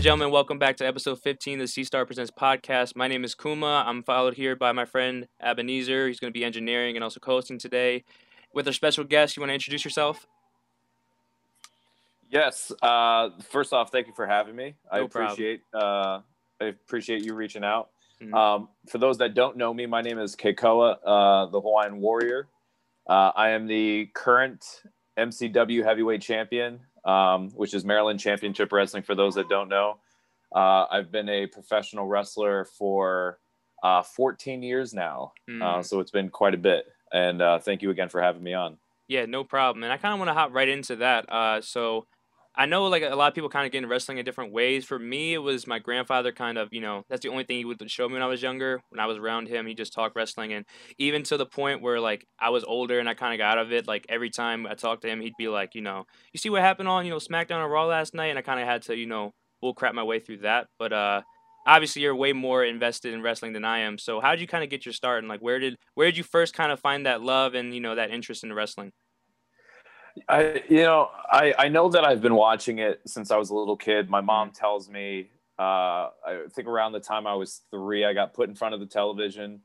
and gentlemen, welcome back to episode 15 of the C Star Presents podcast. My name is Kuma. I'm followed here by my friend Ebenezer. He's going to be engineering and also co-hosting today. With our special guest, you want to introduce yourself? Yes. Uh, first off, thank you for having me. I No problem. appreciate uh, I appreciate you reaching out. Mhm. Um, for those that don't know me, my name is Kekoa, uh, the Hawaiian Warrior. Uh, I am the current MCW heavyweight champion, um, which is Maryland Championship Wrestling. For those that don't know, uh, I've been a professional wrestler for uh, 14 years now, Mm. uh, so it's been quite a bit. And uh, thank you again for having me on. Yeah, no problem. And I kind of want to hop right into that. Uh, so I know like a lot of people kind of get into wrestling in different ways. For me, it was my grandfather kind of, you know, that's the only thing he would show me when I was younger. When I was around him, he just talked wrestling. And even to the point where like I was older and I kind of got out of it, like every time I talked to him, he'd be like, you know, you see what happened on, you know, SmackDown or Raw last night? And I kind of had to, you know, bull crap my way through that. But uh, obviously you're way more invested in wrestling than I am. So how did you kind of get your start? And like, where did, where did you first kind of find that love and, you know, that interest in wrestling? I, you know, I, I know that I've been watching it since I was a little kid. My mom tells me, uh, I think around the time I was three, I got put in front of the television,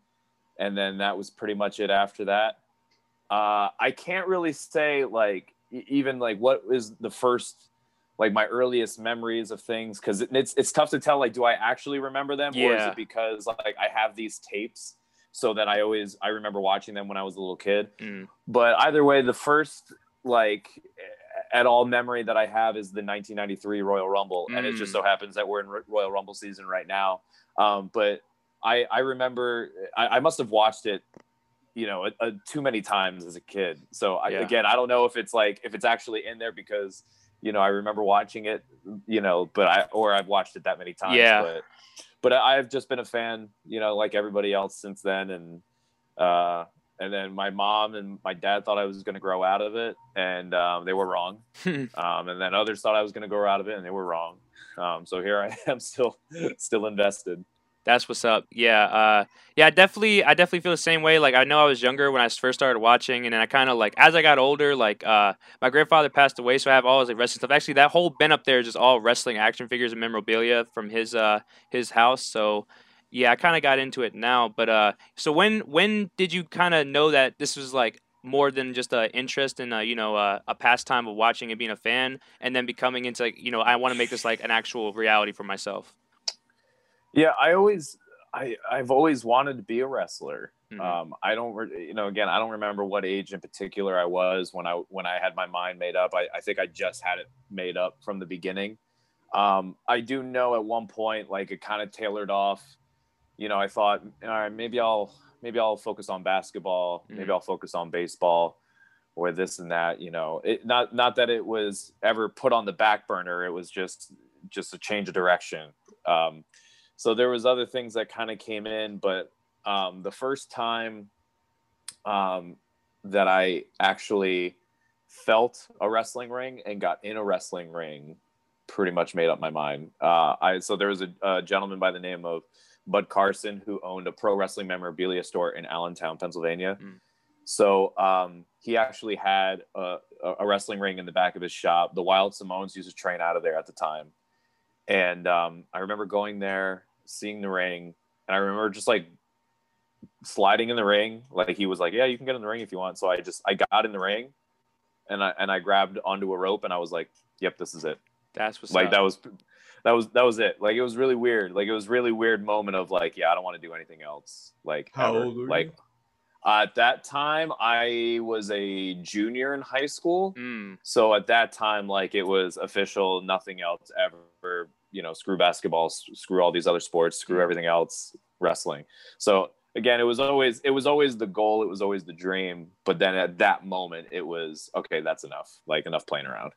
and then that was pretty much it after that. Uh, I can't really say like even like what was the first like my earliest memories of things because it, it's it's tough to tell like do I actually remember them or is it because like I have these tapes so that I always I remember watching them when I was a little kid Mm. but either way the first like at all memory that i have is the 1993 royal rumble and it just Mm. so happens that we're in royal rumble season right now um, but i i remember I, I must have watched it you know a, a, too many times as a kid so I, Yeah. again i don't know if it's like if it's actually in there because you know i remember watching it you know but i or i've watched it that many times Yeah. but but i've just been a fan you know like everybody else since then and uh and then my mom and my dad thought I was going to grow out of it, and um, they were wrong. um, and then others thought I was going to grow out of it, and they were wrong. Um, so here I am, still, still invested. That's what's up. Yeah, uh, yeah, I definitely, I definitely feel the same way. Like I know I was younger when I first started watching, and then I kind of like as I got older, like uh, my grandfather passed away, so I have all his like wrestling stuff. Actually, that whole bin up there is just all wrestling action figures and memorabilia from his uh his house. So yeah, I kind of got into it now. But uh, so when when did you kind of know that this was like more than just an interest and uh, you know uh, a pastime of watching and being a fan, and then becoming into like you know I want to make this like an actual reality for myself. Yeah, I always, I, I've always wanted to be a wrestler. Mhm. Um, I don't, re- you know, again, I don't remember what age in particular I was when I when I had my mind made up. I, I think I just had it made up from the beginning. Um, I do know at one point, like it kind of tailored off. You know, I thought, all right, maybe I'll maybe I'll focus on basketball. Maybe Mhm. I'll focus on baseball, or this and that. You know, it not not that it was ever put on the back burner. It was just just a change of direction. Um, so there was other things that kind of came in but um, the first time um, that i actually felt a wrestling ring and got in a wrestling ring pretty much made up my mind uh, I, so there was a, a gentleman by the name of bud carson who owned a pro wrestling memorabilia store in allentown pennsylvania Mm. so um, he actually had a, a wrestling ring in the back of his shop the wild samoans used to train out of there at the time and um, I remember going there, seeing the ring, and I remember just like sliding in the ring. Like he was like, "Yeah, you can get in the ring if you want." So I just I got in the ring, and I and I grabbed onto a rope, and I was like, "Yep, this is it." That's what's like up. that was that was that was it. Like it was really weird. Like it was really weird moment of like, yeah, I don't want to do anything else. Like How ever. old were like you? uh, at that time, I was a junior in high school. Mm. So at that time, like it was official, nothing else ever, you know, screw basketball, s- screw all these other sports, screw everything else, wrestling. So again, it was always, it was always the goal. It was always the dream. But then at that moment, it was, okay, that's enough, like enough playing around.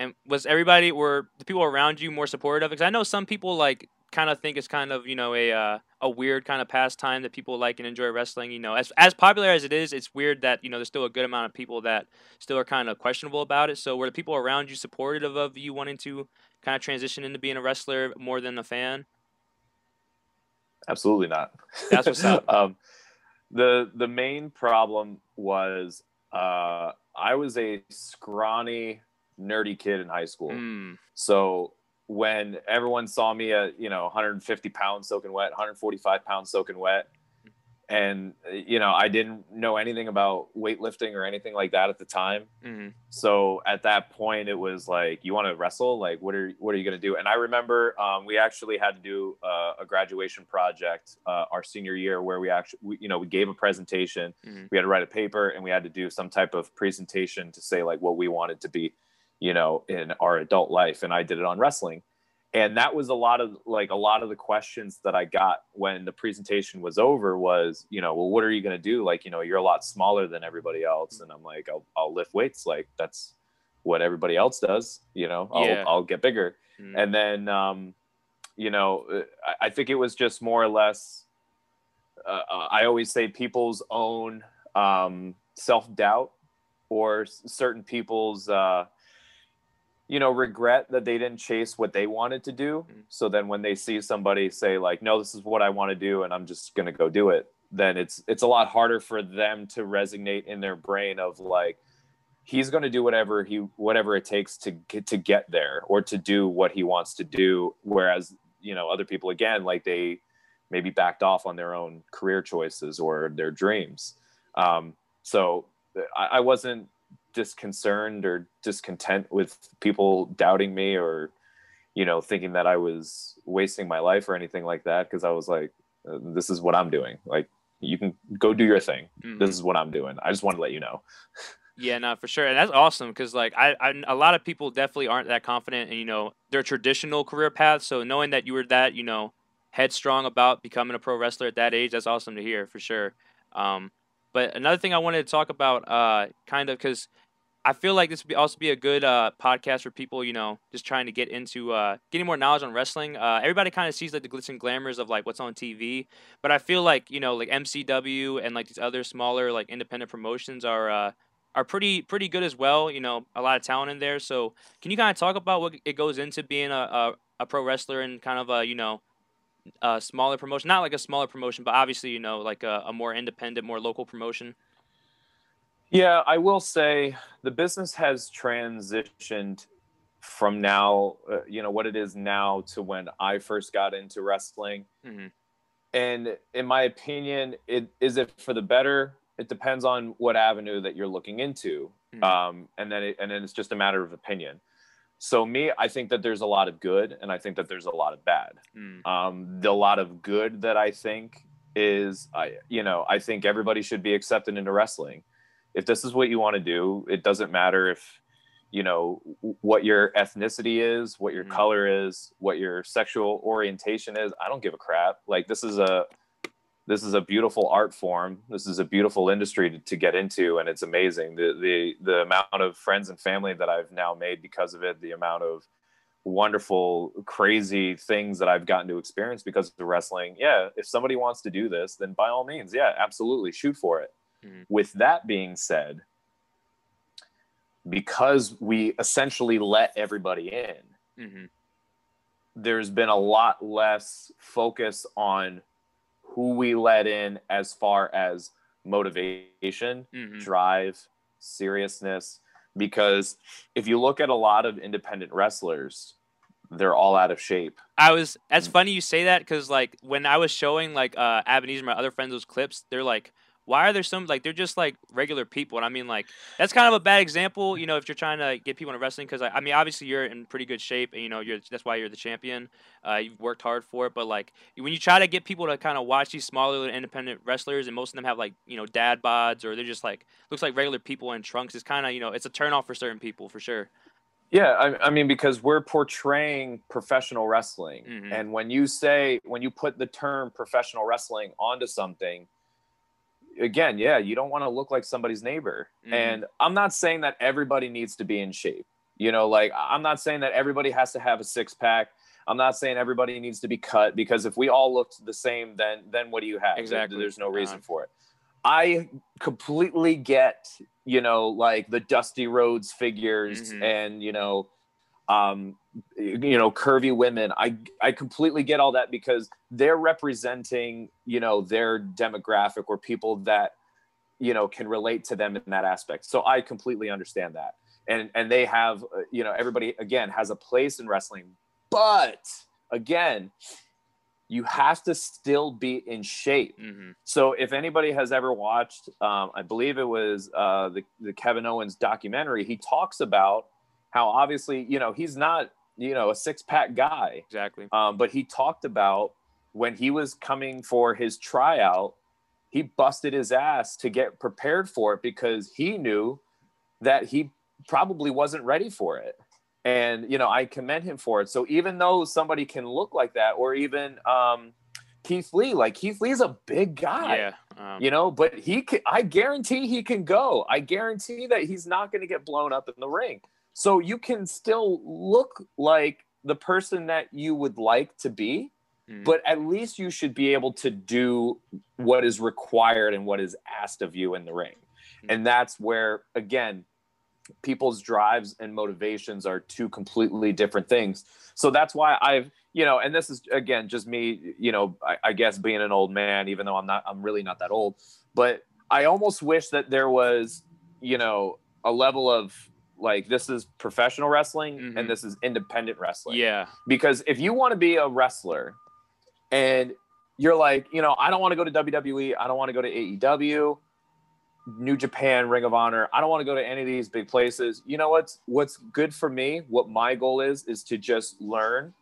And was everybody were the people around you more supportive? Because I know some people like kind of think it's kind of you know a uh, a weird kind of pastime that people like and enjoy wrestling. You know, as as popular as it is, it's weird that you know there's still a good amount of people that still are kind of questionable about it. So were the people around you supportive of you wanting to kind of transition into being a wrestler more than a fan? Absolutely not. That's what's up. um, the the main problem was uh, I was a scrawny, nerdy kid in high school. Mm, So when everyone saw me at you know 150 pounds soaking wet 145 pounds soaking wet and you know i didn't know anything about weightlifting or anything like that at the time mm-hmm. so at that point it was like you want to wrestle like what are what are you going to do and i remember um, we actually had to do uh, a graduation project uh, our senior year where we actually we, you know we gave a presentation mm-hmm. we had to write a paper and we had to do some type of presentation to say like what we wanted to be you know in our adult life and i did it on wrestling. And that was a lot of like a lot of the questions that i got when the presentation was over was you know well what are you going to do? Like you know you're a lot smaller than everybody else. And i'm like i'll, I'll lift weights. Like that's what everybody else does you know? I'll, yeah. I'll get bigger. Mm. and then um you know I, I, think it was just more or less uh, uh i always say people's own um self-doubt or certain people's uh you know regret that they didn't chase what they wanted to do. Mm-hmm. so then when they see somebody say like no this is what i want to do and i'm just going to go do it then it's it's a lot harder for them to resonate in their brain of like he's going to do whatever he whatever it takes to get to get there or to do what he wants to do. Whereas you know other people again like they maybe backed off on their own career choices or their dreams. Um, so I, I wasn't disconcerted or discontent with people doubting me or you know thinking that i was wasting my life or anything like that because i was like uh, this is what i'm doing. Like you can go do your thing. Mm-hmm. this is what i'm doing. I just want to let you know. Yeah no for sure. And that's awesome because like I, I a lot of people definitely aren't that confident and you know their traditional career path. So knowing that you were that you know headstrong about becoming a pro wrestler at that age that's awesome to hear for sure. Um, but another thing I wanted to talk about, uh, kind of, because I feel like this would be also be a good uh, podcast for people, you know, just trying to get into uh, getting more knowledge on wrestling. Uh, everybody kind of sees like the glitz and glamours of like what's on TV, but I feel like you know, like MCW and like these other smaller like independent promotions are uh, are pretty pretty good as well. You know, a lot of talent in there. So, can you kind of talk about what it goes into being a, a, a pro wrestler and kind of a you know a smaller promotion, not like a smaller promotion, but obviously you know like a, a more independent, more local promotion? Yeah, I will say the business has transitioned from now, uh, you know, what it is now to when I first got into wrestling. Mm-hmm. And in my opinion, it is it for the better. It depends on what avenue that you're looking into, mm-hmm. um, and then it, and then it's just a matter of opinion. So me, I think that there's a lot of good, and I think that there's a lot of bad. Mm. Um, the lot of good that I think is, I you know, I think everybody should be accepted into wrestling if this is what you want to do, it doesn't matter if you know what your ethnicity is, what your mm-hmm. color is, what your sexual orientation is. I don't give a crap. Like this is a this is a beautiful art form. This is a beautiful industry to, to get into, and it's amazing. The the the amount of friends and family that I've now made because of it. The amount of wonderful, crazy things that I've gotten to experience because of wrestling. Yeah, if somebody wants to do this, then by all means, yeah, absolutely, shoot for it. Mm-hmm. With that being said, because we essentially let everybody in, mm-hmm. there's been a lot less focus on who we let in as far as motivation, mm-hmm. drive, seriousness. Because if you look at a lot of independent wrestlers, they're all out of shape. I was. That's funny you say that because like when I was showing like uh Ebenezer, my other friends, those clips, they're like, why are there some like they're just like regular people and i mean like that's kind of a bad example you know if you're trying to get people into wrestling because I, I, mean obviously you're in pretty good shape and you know you're that's why you're the champion uh, you've worked hard for it but like when you try to get people to kind of watch these smaller independent wrestlers and most of them have like you know dad bods or they're just like looks like regular people in trunks it's kind of you know it's a turn off for certain people for sure yeah, I, I, mean, because we're portraying professional wrestling. Mm-hmm. And when you say, when you put the term professional wrestling onto something, again, yeah, you don't want to look like somebody's neighbor. Mm. And I'm not saying that everybody needs to be in shape. You know, like I'm not saying that everybody has to have a six pack. I'm not saying everybody needs to be cut because if we all looked the same, then then what do you have? Exactly. There's no reason uh-huh. for it. I completely get, you know, like the Dusty Rhodes figures mm-hmm. and you know, um, you know, curvy women. I I completely get all that because they're representing, you know, their demographic or people that, you know, can relate to them in that aspect. So I completely understand that. And and they have, uh, you know, everybody again has a place in wrestling, But again, you have to still be in shape. hmm So if anybody has ever watched, um, I believe it was uh, the the Kevin Owens documentary, he talks about how obviously you know he's not you know a six pack guy, Exactly. um, but he talked about when he was coming for his tryout, he busted his ass to get prepared for it because he knew that he probably wasn't ready for it. And you know, I commend him for it. So even though somebody can look like that, or even um, Keith Lee, like Keith Lee's a big guy Yeah. Um, you know but he can i guarantee he can go i guarantee that he's not going to get blown up in the ring so you can still look like the person that you would like to be Mhm. but at least you should be able to do what is required and what is asked of you in the ring Mhm. and that's where again people's drives and motivations are two completely different things so that's why i've you know and this is again just me you know I, I guess being an old man even though i'm not i'm really not that old but i almost wish that there was you know a level of like this is professional wrestling Mhm. and this is independent wrestling yeah. because if you want to be a wrestler and you're like, you know, I don't want to go to WWE, I don't want to go to AEW, New Japan, Ring of Honor, I don't want to go to any of these big places. You know what's what's good for me? What my goal is is to just learn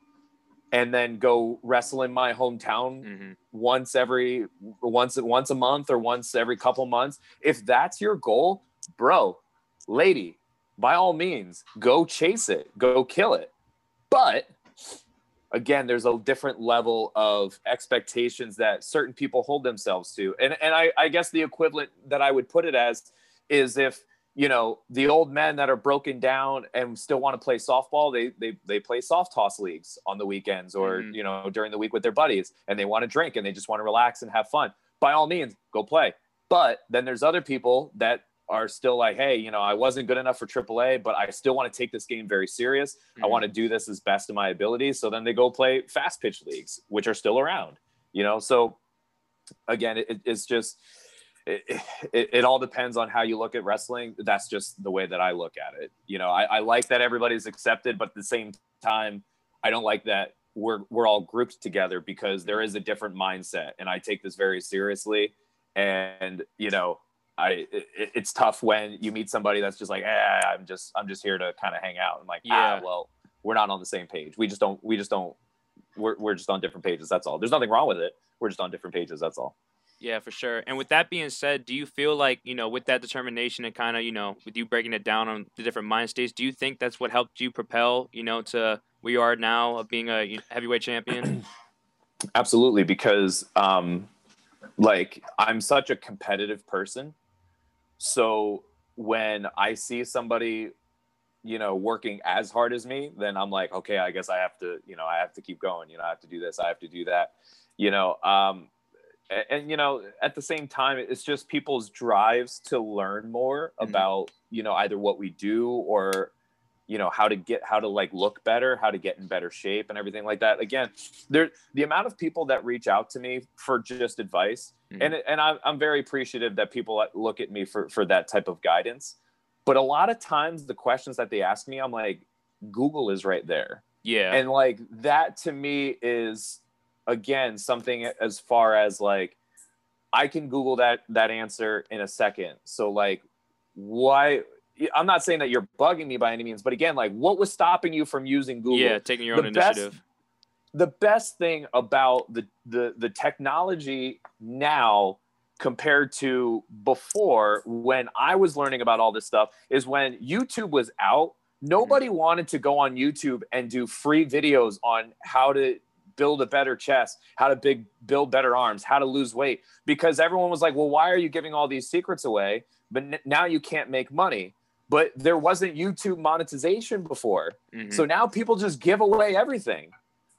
and then go wrestle in my hometown hmm once every once once a month or once every couple months. If that's your goal, bro, lady, by all means, go chase it, go kill it. But again, there's a different level of expectations that certain people hold themselves to. And and I, I guess the equivalent that I would put it as is if you know the old men that are broken down and still want to play softball they they, they play soft toss leagues on the weekends or Mhm. you know during the week with their buddies and they want to drink and they just want to relax and have fun by all means go play but then there's other people that are still like hey you know i wasn't good enough for aaa but i still want to take this game very serious. I Mhm. want to do this as best of my abilities. So then they go play fast pitch leagues which are still around you know? So again it, it's just it, it, it all depends on how you look at wrestling. That's just the way that i look at it. You know I, I like that everybody's accepted but at the same time i don't like that we're we're all grouped together because there is a different mindset and i take this very seriously. And you know i it, it's tough when you meet somebody that's just like eh, i'm just i'm just here to kind of hang out and like Yeah. ah well we're not on the same page we just don't we just don't we're, we're just on different pages that's all there's nothing wrong with it we're just on different pages that's all Yeah, for sure. And with that being said, do you feel like, you know, with that determination and kind of, you know, with you breaking it down on the different mind states, do you think that's what helped you propel, you know, to where you are now of being a heavyweight champion? absolutely because um like i'm such a competitive person so when i see somebody you know working as hard as me then i'm like okay i guess i have to you know i have to keep going you know i have to do this i have to do that you know um a- and, you know at the same time it's just people's drives to learn more Mhm. about you know either what we do or you know how to get how to like look better how to get in better shape and everything like that again there the amount of people that reach out to me for just advice Mhm. and and I'm, I'm very appreciative that people look at me for for that type of guidance but a lot of times the questions that they ask me i'm like google is right there Yeah. and like that to me is again something as far as like i can google that that answer in a second so like why i'm not saying that you're bugging me by any means but again like what was stopping you from using google yeah, taking your the own best- initiative. the best thing about the the the technology now compared to before when I was learning about all this stuff is when YouTube was out, nobody mm-hmm. wanted to go on YouTube and do free videos on how to build a better chest, how to big build better arms, how to lose weight because everyone was like, "Well, why are you giving all these secrets away? But n- now you can't make money." But there wasn't YouTube monetization before. Mhm. So now people just give away everything.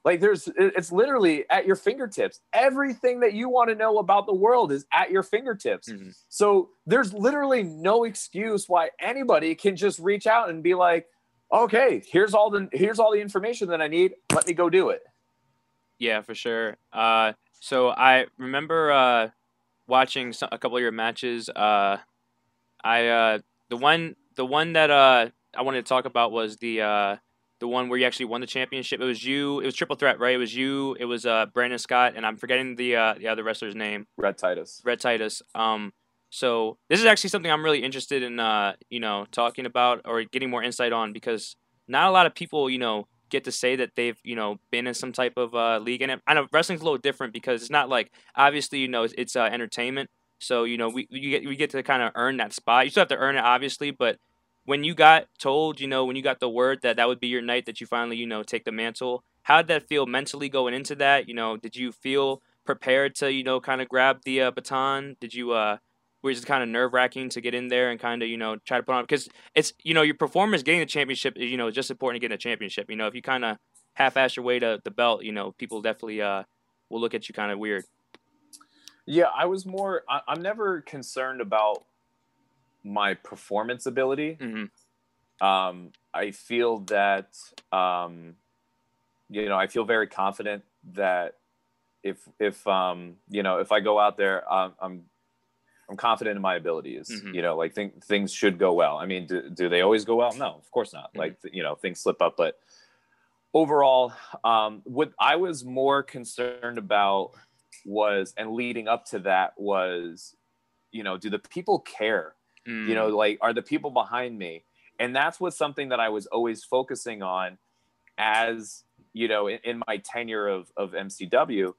Like there's it's literally at your fingertips. Everything that you want to know about the world is at your fingertips. Mhm. So there's literally no excuse why anybody can just reach out and be like, "Okay, here's all the here's all the information that I need. Let me go do it." Yeah, for sure. Uh, so I remember uh, watching some, a couple of your matches. Uh, I uh, the one the one that uh, I wanted to talk about was the uh, the one where you actually won the championship. It was you. It was triple threat, right? It was you. It was uh, Brandon Scott, and I'm forgetting the uh, the other wrestler's name. Red Titus. Red Titus. Um, so this is actually something I'm really interested in, uh, you know, talking about or getting more insight on because not a lot of people, you know, get to say that they've, you know, been in some type of uh, league. And I know wrestling's a little different because it's not like obviously, you know, it's, it's uh, entertainment. So you know, we you get we get to kind of earn that spot. You still have to earn it, obviously, but when you got told, you know, when you got the word that that would be your night that you finally, you know, take the mantle, how did that feel mentally going into that? You know, did you feel prepared to, you know, kind of grab the uh, baton? Did you uh was it kind of nerve wracking to get in there and kind of you know try to put on because it's you know your performance getting the championship you know is just important to getting a championship. You know if you kind of half ass your way to the belt, you know people definitely uh will look at you kind of weird. Yeah, I was more. I, am never concerned about my performance ability. Mm-hmm. Um, I feel that um, you know I feel very confident that if if um, you know if I go out there, um, I'm I'm confident in my abilities. Mm-hmm. You know, like think things should go well. I mean, do, do they always go well? No, of course not. Mm-hmm. Like you know, things slip up, but overall, um, what I was more concerned about was, and leading up to that was, you know, do the people care? Mm. You know, like are the people behind me? And that's what something that I was always focusing on as, you know, in, in my tenure of, of MCW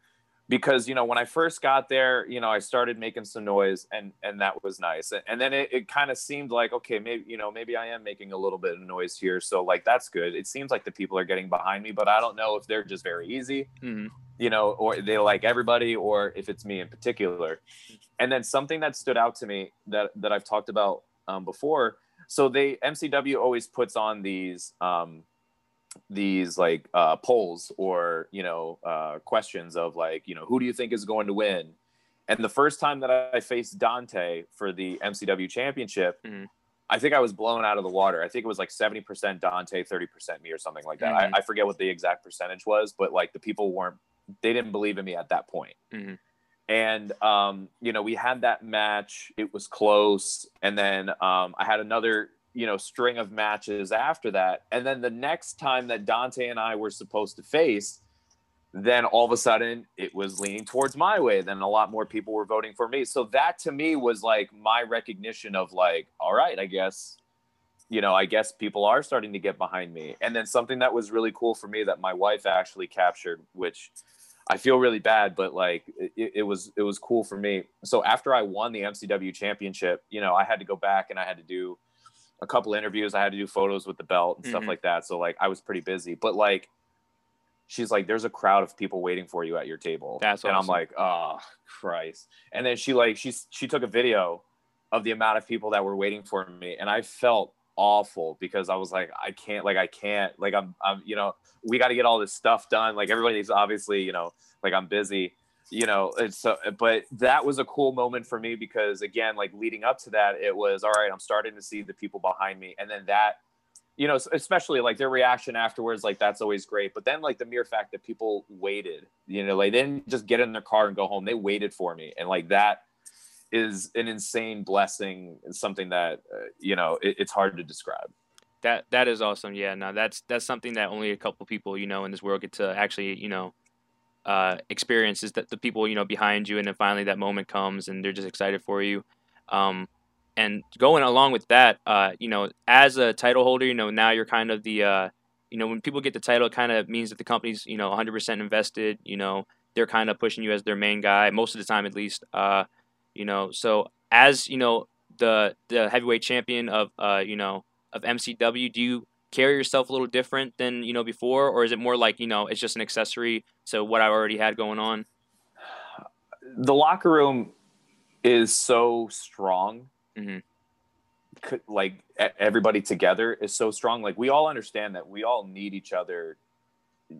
because you know when i first got there you know i started making some noise and and that was nice. And then it, it kind of seemed like okay maybe you know maybe i am making a little bit of noise here so like that's good. It seems like the people are getting behind me but i don't know if they're just very easy mm-hmm. you know or they like everybody or if it's me in particular. And then something that stood out to me that that i've talked about um, before so they mcw always puts on these um, these like uh, polls or you know uh, questions of like you know who do you think is going to win and the first time that i faced dante for the mcw championship mm-hmm. i think i was blown out of the water i think it was like 70% dante 30% me or something like that mm-hmm. I, I, forget what the exact percentage was but like the people weren't they didn't believe in me at that point mm-hmm. and um, you know we had that match it was close and then um, i had another you know string of matches after that. And then the next time that dante and i were supposed to face then all of a sudden it was leaning towards my way. Then a lot more people were voting for me. So that to me was like my recognition of like all right i guess you know i guess people are starting to get behind me. And then something that was really cool for me that my wife actually captured which i feel really bad but like it, it was it was cool for me. So after i won the mcw championship you know i had to go back and i had to do a couple interviews. I had to do photos with the belt and stuff mm-hmm. like that. So like I was pretty busy. But like she's like, there's a crowd of people waiting for you at your table. That's and awesome. I'm like, oh Christ. And then she like she's she took a video of the amount of people that were waiting for me. And I felt awful because I was like, I can't like I can't like I'm I'm you know, we got to get all this stuff done. Like everybody's obviously, you know, like I'm busy you know it's so but that was a cool moment for me because again like leading up to that it was all right i'm starting to see the people behind me. And then that you know especially like their reaction afterwards like that's always great. But then like the mere fact that people waited you know like they didn't just get in their car and go home. They waited for me. And like that is an insane blessing and something that uh, you know it, it's hard to describe. That that is awesome. Yeah no that's that's something that only a couple people you know in this world get to actually you know uh, experiences that the people you know behind you, and then finally that moment comes, and they're just excited for you. Um, and going along with that, uh, you know, as a title holder, you know, now you're kind of the, uh, you know, when people get the title, it kind of means that the company's, you know, 100% invested. You know, they're kind of pushing you as their main guy most of the time, at least. Uh, you know, so as you know, the the heavyweight champion of, uh, you know, of MCW, do you carry yourself a little different than you know before, or is it more like you know it's just an accessory to what I already had going on? The locker room is so strong. Mm-hmm. Like everybody together is so strong. Like we all understand that we all need each other,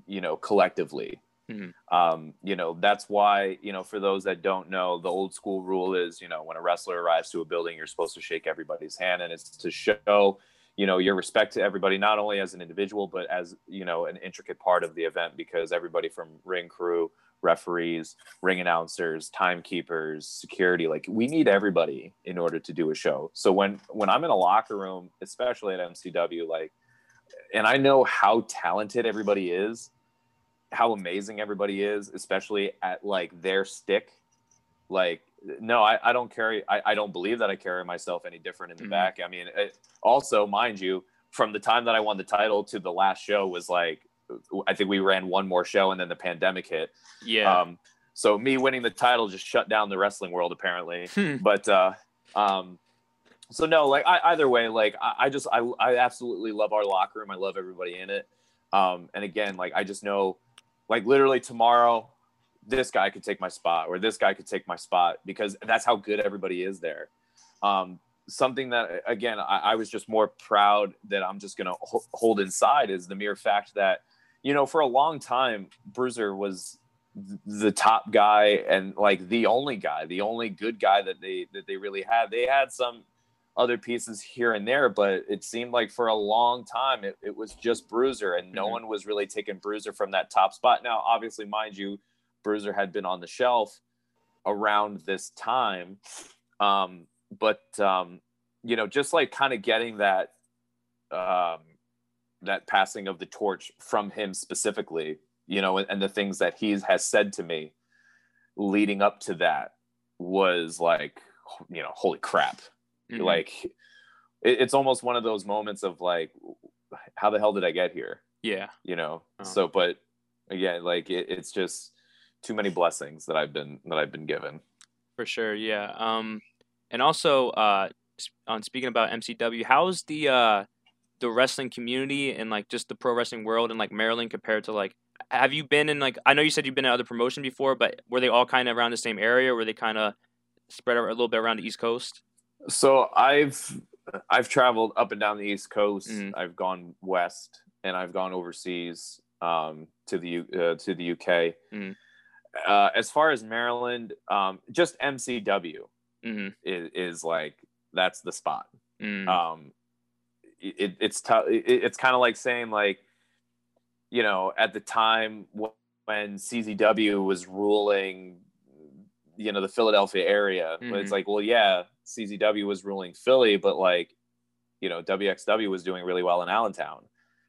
you know, collectively. Mm-hmm. Um, you know, that's why, you know, for those that don't know, the old school rule is, you know, when a wrestler arrives to a building, you're supposed to shake everybody's hand and it's to show you know your respect to everybody not only as an individual but as you know an intricate part of the event because everybody from ring crew referees ring announcers timekeepers security like we need everybody in order to do a show so when when i'm in a locker room especially at mcw like and I know how talented everybody is, how amazing everybody is, especially at like their stick. Like, no, I, I don't carry, I, I don't believe that I carry myself any different in the mm-hmm. back. I mean, it, also, mind you, from the time that I won the title to the last show was like, I think we ran one more show and then the pandemic hit. Yeah. Um, so me winning the title just shut down the wrestling world apparently. Hmm. but, uh, um, so no, like I, either way, like I, I, just I I absolutely love our locker room. I love everybody in it. Um, and again, like I just know, like literally tomorrow, this guy could take my spot or this guy could take my spot because that's how good everybody is there. Um, something that again I, I, was just more proud that I'm just gonna ho- hold inside is the mere fact that you know for a long time Bruiser was the top guy and like the only guy, the only good guy that they that they really had. They had some other pieces here and there, but it seemed like for a long time it, it was just Bruiser, and no mm-hmm. one was really taking Bruiser from that top spot. Now, obviously, mind you, Bruiser had been on the shelf around this time, um, but um, you know, just like kind of getting that um, that passing of the torch from him specifically, you know, and, and the things that he has said to me leading up to that was like, you know, holy crap Mm-hmm. Like it, it's almost one of those moments of like, how the hell did I get here? Yeah. You know. Oh. So, but again, like it, it's just too many blessings that I've been that I've been given. For sure. Yeah. Um, and also, uh, on speaking about MCW, how's the uh the wrestling community and like just the pro wrestling world in like Maryland compared to like have you been in like I know you said you've been in other promotion before, but were they all kind of around the same area? Were they kind of spread out a little bit around the East Coast? So I've I've traveled up and down the East Coast. Mm-hmm. I've gone west and I've gone overseas um, to the uh, to the UK. Mm-hmm. Uh, as far as Maryland, um, just MCW mm-hmm. is, is, like that's the spot. Mm. Um, it, it's tough. It, it's kind of like saying like, you know, at the time when CZW was ruling, you know, the Philadelphia area, mm-hmm. it's like, well, yeah, CZW was ruling Philly, but like, you know, WXW was doing really well in Allentown.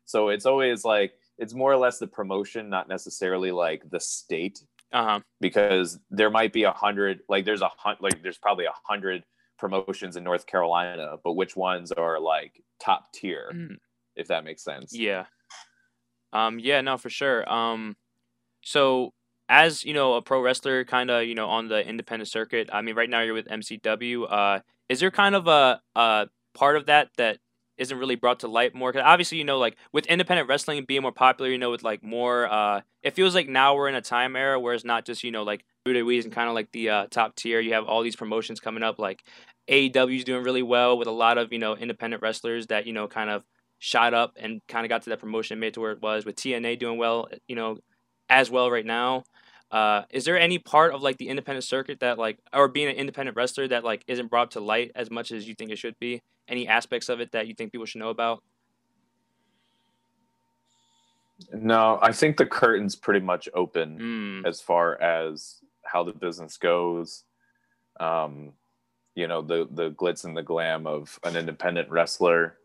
So it's always like it's more or less the promotion, not necessarily like the state. Uh-huh. Because there might be a hundred, like there's a hundred, like there's probably a hundred promotions in North Carolina, but which ones are like top tier, mm. if that makes sense. Yeah. Um. Yeah. No, for sure. Um. So as you know a pro wrestler kind of you know on the independent circuit i mean right now you're with mcw uh, is there kind of a, a part of that that isn't really brought to light more because obviously you know like with independent wrestling being more popular you know with like more uh it feels like now we're in a time era where it's not just you know like WWE's and kind of like the uh, top tier you have all these promotions coming up like AEW's doing really well with a lot of you know independent wrestlers that you know kind of shot up and kind of got to that promotion made to where it was with TNA doing well you know as well right now uh, is there any part of like the independent circuit that like, or being an independent wrestler that like isn't brought to light as much as you think it should be? Any aspects of it that you think people should know about? No, I think the curtain's pretty much open mm. as far as how the business goes. Um, you know, the the glitz and the glam of an independent wrestler.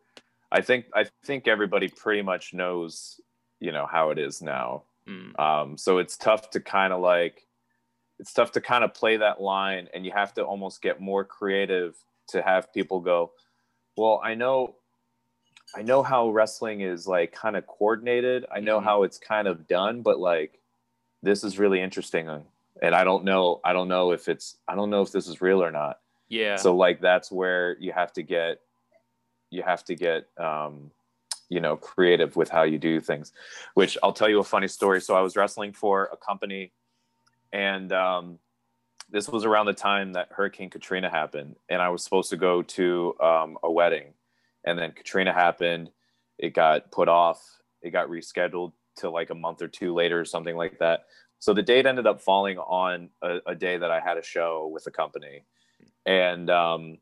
I think I think everybody pretty much knows, you know, how it is now. Mm. Um, so it's tough to kind of like, it's tough to kind of play that line, and you have to almost get more creative to have people go, well, I know, I know how wrestling is like kind of coordinated. I know mm-hmm. how it's kind of done, but like, this is really interesting, and I don't know, I don't know if it's, I don't know if this is real or not. Yeah. So like, that's where you have to get, you have to get, um, you know creative with how you do things which i'll tell you a funny story so i was wrestling for a company and um, this was around the time that hurricane katrina happened and i was supposed to go to um, a wedding and then katrina happened it got put off it got rescheduled to like a month or two later or something like that so the date ended up falling on a, a day that i had a show with a company and um,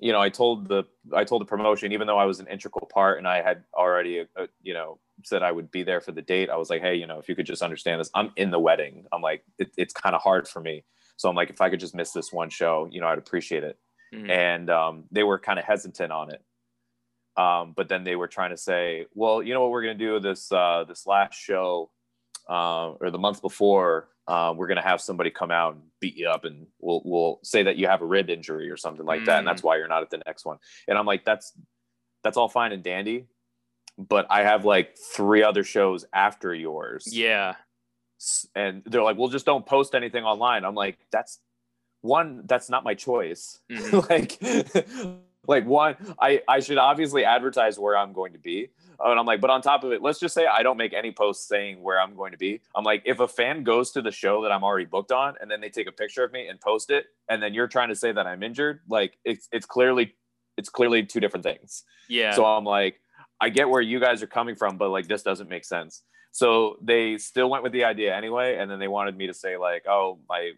you know, I told the I told the promotion, even though I was an integral part and I had already, uh, you know, said I would be there for the date. I was like, hey, you know, if you could just understand this, I'm in the wedding. I'm like, it, it's kind of hard for me. So I'm like, if I could just miss this one show, you know, I'd appreciate it. Mm-hmm. And um, they were kind of hesitant on it. Um, but then they were trying to say, well, you know what we're going to do this uh, this last show uh, or the month before, uh, we're going to have somebody come out and beat you up, and we'll we'll say that you have a rib injury or something like mm. that, and that's mm. why you're not at the next one. And I'm like, that's that's all fine and dandy, but I have like three other shows after yours. Yeah. And they're like, well, just don't post anything online. I'm like, that's one, that's not my choice. Mm-hmm. like, like one, I, I should obviously advertise where I'm going to be. And I'm like, but on top of it, let's just say I don't make any posts saying where I'm going to be. I'm like, if a fan goes to the show that I'm already booked on and then they take a picture of me and post it, and then you're trying to say that I'm injured, like it's it's clearly it's clearly two different things. Yeah. So I'm like, I get where you guys are coming from, but like this doesn't make sense. So they still went with the idea anyway, and then they wanted me to say like, oh, my,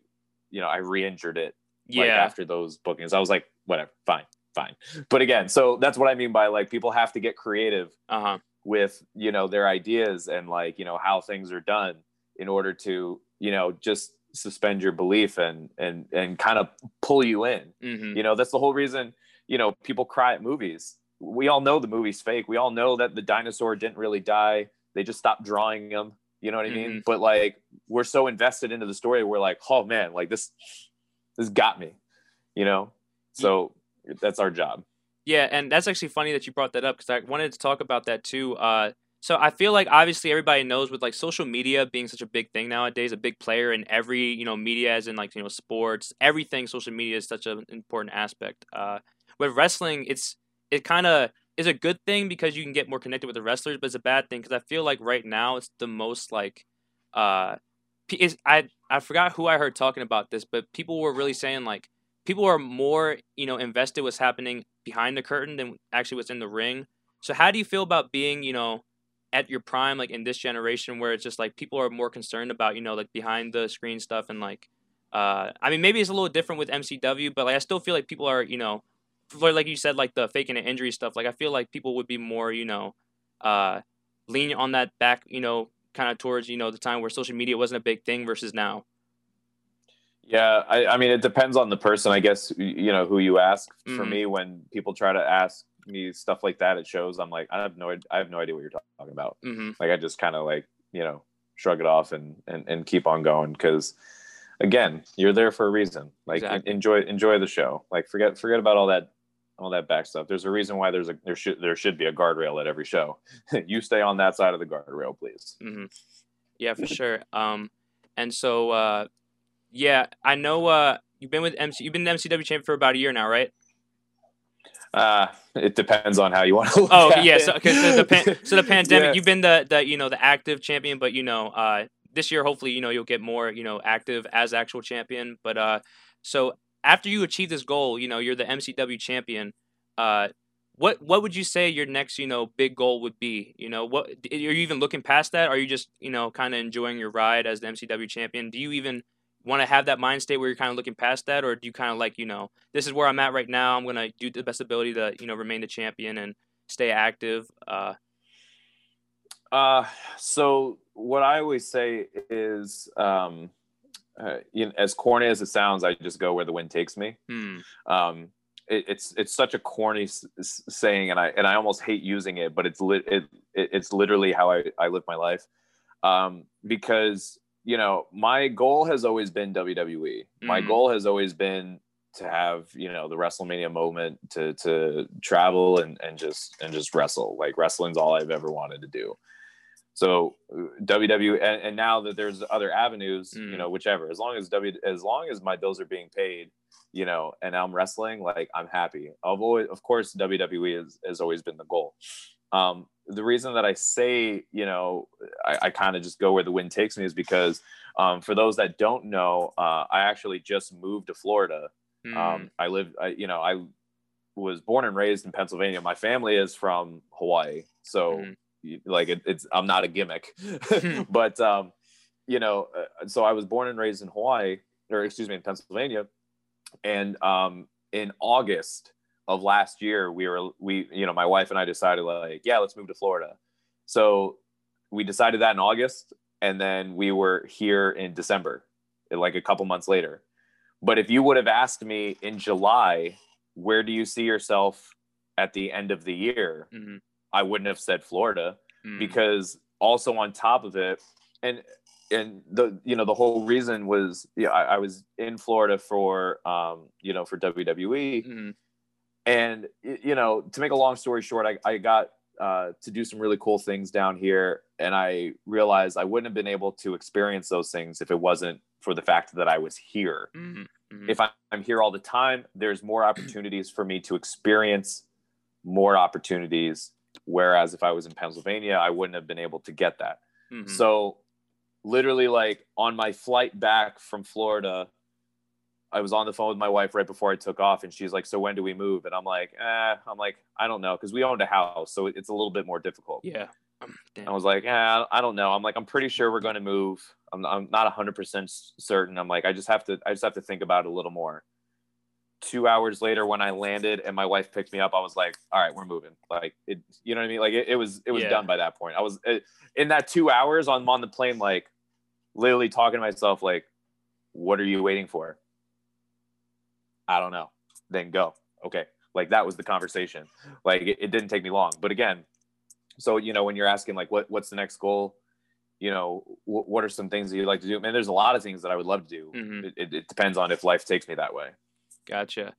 you know, I re-injured it. Yeah. Like, after those bookings, I was like, whatever, fine, fine. But again, so that's what I mean by like people have to get creative uh-huh. with you know their ideas and like you know how things are done in order to you know just suspend your belief and and and kind of pull you in. Mm-hmm. You know, that's the whole reason you know, people cry at movies. We all know the movie's fake. We all know that the dinosaur didn't really die. They just stopped drawing them. You know what I mean? Mm-hmm. But like, we're so invested into the story. We're like, oh man, like this, this got me. You know, so yeah. that's our job. Yeah, and that's actually funny that you brought that up because I wanted to talk about that too. Uh, so I feel like obviously everybody knows with like social media being such a big thing nowadays, a big player in every you know media, as in like you know sports, everything. Social media is such an important aspect. Uh, with wrestling, it's it kind of is a good thing because you can get more connected with the wrestlers, but it's a bad thing because I feel like right now it's the most like uh is I I forgot who I heard talking about this, but people were really saying like people are more you know invested what's happening behind the curtain than actually what's in the ring. So how do you feel about being you know at your prime like in this generation where it's just like people are more concerned about you know like behind the screen stuff and like uh I mean maybe it's a little different with MCW, but like I still feel like people are you know for like you said, like the faking an injury stuff, like I feel like people would be more, you know, uh, lean on that back, you know, kind of towards you know the time where social media wasn't a big thing versus now. Yeah, I, I mean, it depends on the person, I guess. You know, who you ask. Mm-hmm. For me, when people try to ask me stuff like that at shows, I'm like, I have no, I have no idea what you're talking about. Mm-hmm. Like, I just kind of like, you know, shrug it off and and, and keep on going because again you're there for a reason like exactly. enjoy enjoy the show like forget forget about all that all that back stuff. There's a reason why there's a there should there should be a guardrail at every show. you stay on that side of the guardrail, please. Mm-hmm. Yeah, for sure. Um, and so uh, yeah, I know uh, you've been with MC. You've been the MCW champ for about a year now, right? Uh, it depends on how you want to. oh yeah, so, so the pan- so the pandemic. Yeah. You've been the the you know the active champion, but you know uh, this year hopefully you know you'll get more you know active as actual champion. But uh, so after you achieve this goal, you know, you're the MCW champion. Uh, what what would you say your next, you know, big goal would be? You know, what are you even looking past that? Are you just, you know, kind of enjoying your ride as the MCW champion? Do you even want to have that mind state where you're kind of looking past that, or do you kind of like, you know, this is where I'm at right now. I'm gonna do the best ability to, you know, remain the champion and stay active. Uh, uh so what I always say is, um, uh, you know, as corny as it sounds, I just go where the wind takes me. Hmm. Um, it, it's it's such a corny s- saying, and I and I almost hate using it, but it's lit it, it, it's literally how I, I live my life. Um, because you know my goal has always been WWE. My hmm. goal has always been to have you know the WrestleMania moment to to travel and and just and just wrestle. Like wrestling's all I've ever wanted to do. So WW and, and, now that there's other avenues, mm. you know, whichever, as long as W, as long as my bills are being paid, you know, and I'm wrestling, like I'm happy. I've always, of course, WWE is, has always been the goal. Um, the reason that I say, you know, I, I kind of just go where the wind takes me is because um, for those that don't know, uh, I actually just moved to Florida. Mm. Um, I live, I, you know, I was born and raised in Pennsylvania. My family is from Hawaii. So, mm like it, it's i'm not a gimmick. Hmm. but um you know uh, so i was born and raised in hawaii or excuse me in pennsylvania. And um in august of last year we were we you know my wife and i decided like yeah let's move to florida. So we decided that in august and then we were here in december like a couple months later. But if you would have asked me in july where do you see yourself at the end of the year, Mhm. I wouldn't have said Florida Mm. because also on top of it, and and the you know the whole reason was yeah I, I was in Florida for um you know for WWE Mhm. and you know to make a long story short I, I got uh, to do some really cool things down here and I realized I wouldn't have been able to experience those things if it wasn't for the fact that I was here Mhm. Mhm. if I'm here all the time, there's more opportunities for me to experience more opportunities. Whereas if I was in Pennsylvania, I wouldn't have been able to get that. Mhm. So, literally, like on my flight back from Florida, I was on the phone with my wife right before I took off, and she's like, "So when do we move?" And I'm like, "Eh," I'm like, "I don't know," because we owned a house, so it's a little bit more difficult. yeah. Um, damn. I was like, yeah, I don't know. I'm like, I'm pretty sure we're going to move. I'm, I'm not 100% certain. I'm like, I just have to, I just have to think about it a little more. Two hours later, when I landed and my wife picked me up, I was like, all right, we're moving. Like, it, you know what I mean? Like, it, it was, it was Yeah. done by that point. I was it, in that two hours on, on the plane, like, literally talking to myself, like, what are you waiting for? I don't know. Then go. Okay. Like, that was the conversation. Like, it, it didn't take me long. But again, so you know when you're asking like what what's the next goal you know what are some things that you'd like to do man there's a lot of things that i would love to do Mhm. it, it, it depends on if life takes me that way Gotcha.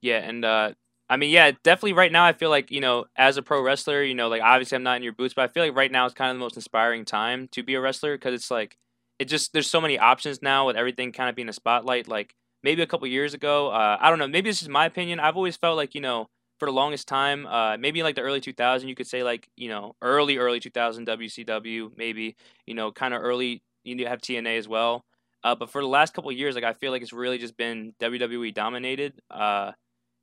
Yeah, and uh I mean, yeah, definitely right now I feel like, you know, as a pro wrestler, you know, like obviously I'm not in your boots, but I feel like right now is kind of the most inspiring time to be a wrestler because it's like it just there's so many options now with everything kind of being a spotlight like maybe a couple years ago, uh I don't know, maybe this is my opinion. I've always felt like, you know, for the longest time, uh maybe like the early 2000 you could say like, you know, early early 2000 WCW, maybe, you know, kind of early you have TNA as well. Uh, but for the last couple years, like I feel like it's really just been WWE dominated. Uh,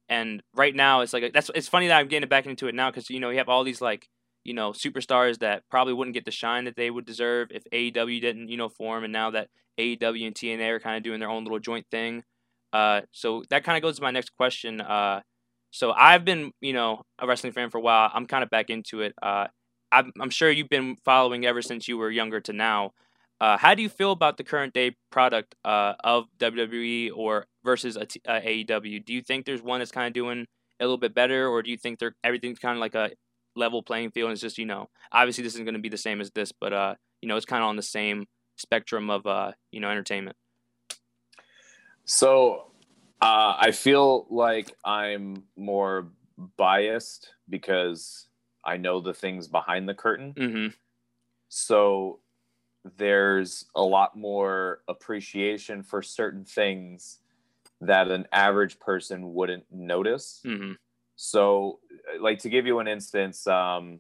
and right now, it's like that's it's funny that I'm getting back into it now because you know you have all these like you know superstars that probably wouldn't get the shine that they would deserve if AEW didn't you know form, and now that AEW and TNA are kind of doing their own little joint thing. Uh, so that kind of goes to my next question. Uh, so I've been you know a wrestling fan for a while. I'm kind of back into it. Uh, I'm, I'm sure you've been following ever since you were younger to now. Uh, how do you feel about the current day product uh, of WWE or versus a t- uh, AEW? Do you think there's one that's kind of doing a little bit better, or do you think they're everything's kind of like a level playing field? And it's just you know, obviously this isn't going to be the same as this, but uh, you know, it's kind of on the same spectrum of uh, you know, entertainment. so uh, i feel like i'm more biased because i know the things behind the curtain Mm-hmm. so there's a lot more appreciation for certain things that an average person wouldn't notice. Mm-hmm. so like to give you an instance um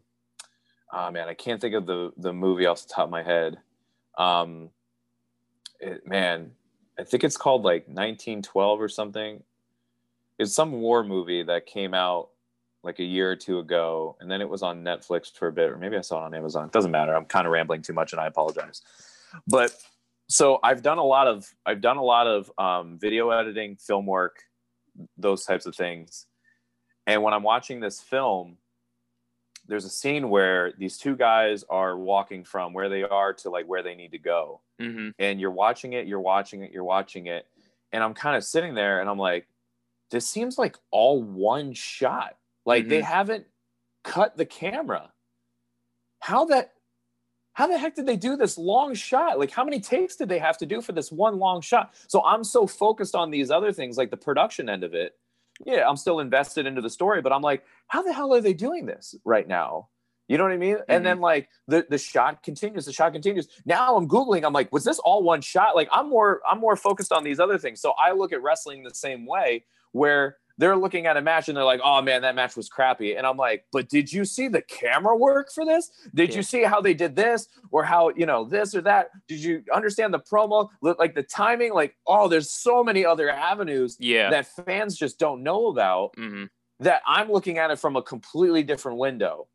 oh man i can't think of the the movie off the top of my head. Um it, man i think it's called like 1912 or something. It's some war movie that came out like a year or two ago and then it was on netflix for a bit or maybe i saw it on amazon it doesn't matter i'm kind of rambling too much and i apologize but so i've done a lot of i've done a lot of um, video editing film work those types of things and when I'm watching this film, there's a scene where these two guys are walking from where they are to like where they need to go. Mm-hmm. And you're watching it, you're watching it, you're watching it. And I'm kind of sitting there and I'm like, this seems like all one shot. Like they haven't cut the camera. How that how the heck did they do this long shot? Like how many takes did they have to do for this one long shot? So I'm so focused on these other things like the production end of it yeah, I'm still invested into the story, but I'm like, how the hell are they doing this right now? You know what I mean? Mm-hmm. And then like the the shot continues, the shot continues. Now I'm googling. I'm like, was this all one shot? Like I'm more I'm more focused on these other things. So I look at wrestling the same way, where they're looking at a match and they're like, oh man, that match was crappy. And I'm like, but did you see the camera work for this? Did Yeah. you see how they did this or how, you know, this or that? Did you understand the promo? Like the timing? Like, oh, there's so many other avenues Yeah. that fans just don't know about mm-hmm. that I'm looking at it from a completely different window.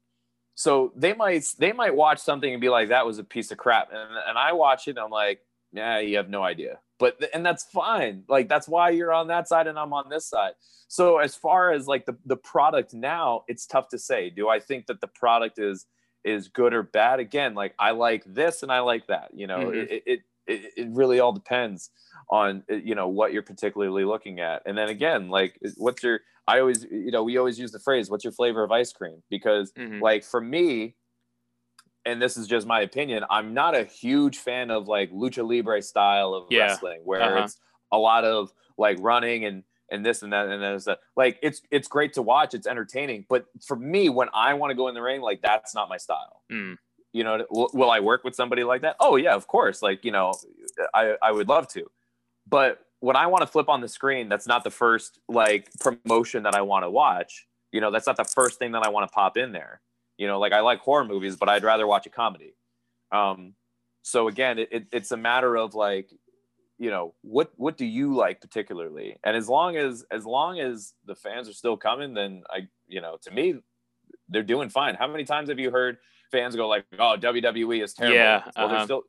So they might they might watch something and be like, that was a piece of crap. And, and I watch it and I'm like, yeah, you have no idea. But and that's fine. Like that's why you're on that side and I'm on this side. So as far as like the, the product now, it's tough to say. Do I think that the product is is good or bad? Again, like I like this and I like that. You know, Mhm. it, it it, it really all depends on uh, you know what you're particularly looking at and then again like what's your i always you know we always use the phrase what's your flavor of ice cream because mm-hmm. like for me and this is just my opinion i'm not a huge fan of like lucha libre style of yeah. wrestling where uh-huh. it's a lot of like running and and this and that and then that. Like it's it's great to watch, it's entertaining, but for me, when I want to go in the ring, like that's not my style. Mm. You know, will, will, I work with somebody like that? Oh yeah, of course. Like you know, I I would love to, but when I want to flip on the screen, that's not the first like promotion that I want to watch. You know, that's not the first thing that I want to pop in there. You know, like I like horror movies, but I'd rather watch a comedy. Um, so again, it, it, it's a matter of like you know what what do you like particularly? And as long as as long as the fans are still coming then i you know to me they're doing fine. How many times have you heard fans go like oh wwe is terrible. Yeah well uh-huh. they're still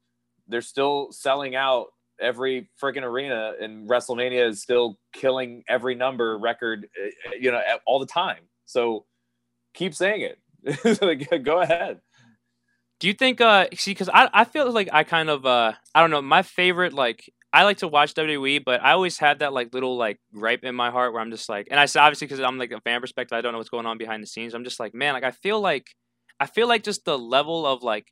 they're still selling out every freaking arena and wrestlemania is still killing every number record eh, eh, you know all the time. So keep saying it go ahead do you think uh see because I, I feel like i kind of uh i don't know my favorite like I like to watch WWE, but I always have that like little like gripe in my heart where I'm just like, and I obviously because I'm like a fan perspective, I don't know what's going on behind the scenes. I'm just like, man, like I feel like, I feel like just the level of like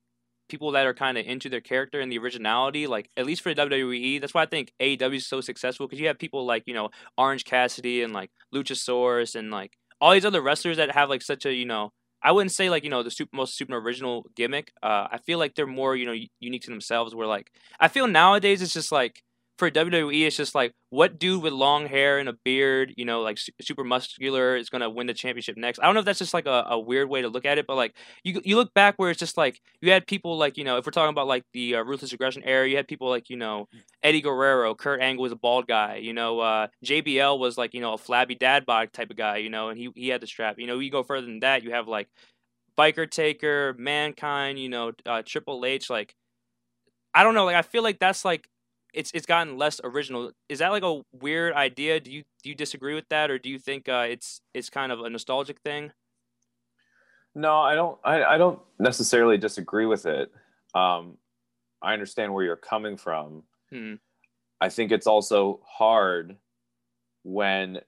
people that are kind of into their character and the originality, like at least for the WWE, that's why I think AEW is so successful because you have people like you know Orange Cassidy and like Luchasaurus and like all these other wrestlers that have like such a you know I wouldn't say like you know the super most super original gimmick. Uh, I feel like they're more you know unique to themselves. Where like I feel nowadays it's just like for WWE, it's just like what dude with long hair and a beard, you know, like super muscular, is gonna win the championship next. I don't know if that's just like a, a weird way to look at it, but like you you look back where it's just like you had people like you know if we're talking about like the uh, ruthless aggression era, you had people like you know Eddie Guerrero, Kurt Angle was a bald guy, you know, uh, JBL was like you know a flabby dad bod type of guy, you know, and he he had the strap. You know, you go further than that, you have like Biker Taker, Mankind, you know, uh, Triple H, like. I don't know, like I feel like that's like it's it's gotten less original. Is that like a weird idea? Do you do you disagree with that, or do you think uh, it's it's kind of a nostalgic thing? No, I don't. I, I don't necessarily disagree with it. Um, I understand where you're coming from. Hmm. I think it's also hard when